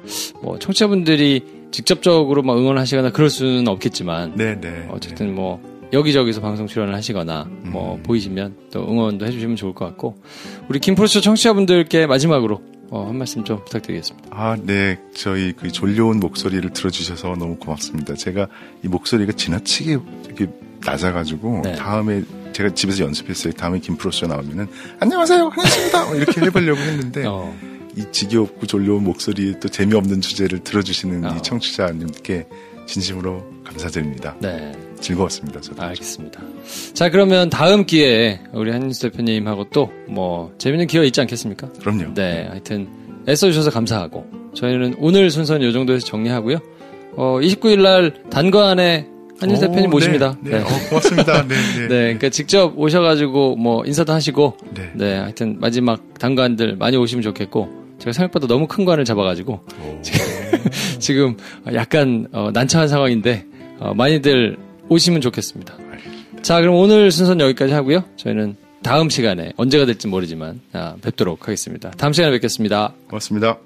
뭐 청취자분들이 직접적으로 막 응원하시거나 그럴 수는 없겠지만 네, 네. 어쨌든 뭐 여기저기서 방송 출연을 하시거나 뭐 음. 보이시면 또 응원도 해주시면 좋을 것 같고 우리 김프로쇼 청취자분들께 마지막으로 어, 한 말씀 좀 부탁드리겠습니다. 아, 네. 저희 그 졸려온 목소리를 들어주셔서 너무 고맙습니다. 제가 이 목소리가 지나치게 이렇게 낮아가지고 네. 다음에 제가 집에서 연습했어요. 다음에 김프로쇼 나오면은 안녕하세요, 한혜수입니다. 뭐 이렇게 해보려고 했는데 어, 이 지겹고 졸려온 목소리에 또 재미없는 주제를 들어주시는 어. 이 청취자님께 진심으로 감사드립니다. 네. 즐거웠습니다. 저도. 알겠습니다. 자 그러면 다음 기회에 우리 한윤수 대표님하고 또 뭐 재밌는 기회 있지 않겠습니까? 그럼요. 네, 하여튼 애써주셔서 감사하고 저희는 오늘 순서는 이 정도에서 정리하고요. 어, 29일 날 단관에 한윤수 오, 대표님 모십니다. 네, 네. 어, 고맙습니다. 네, 네. 네, 그러니까 직접 오셔가지고 뭐 인사도 하시고, 네. 네, 하여튼 마지막 단관들 많이 오시면 좋겠고, 제가 생각보다 너무 큰 관을 잡아가지고 오. 지금 약간 어, 난처한 상황인데 어, 많이들 오시면 좋겠습니다. 자, 그럼 오늘 순서는 여기까지 하고요. 저희는 다음 시간에 언제가 될지 모르지만 아, 뵙도록 하겠습니다. 다음 시간에 뵙겠습니다. 고맙습니다.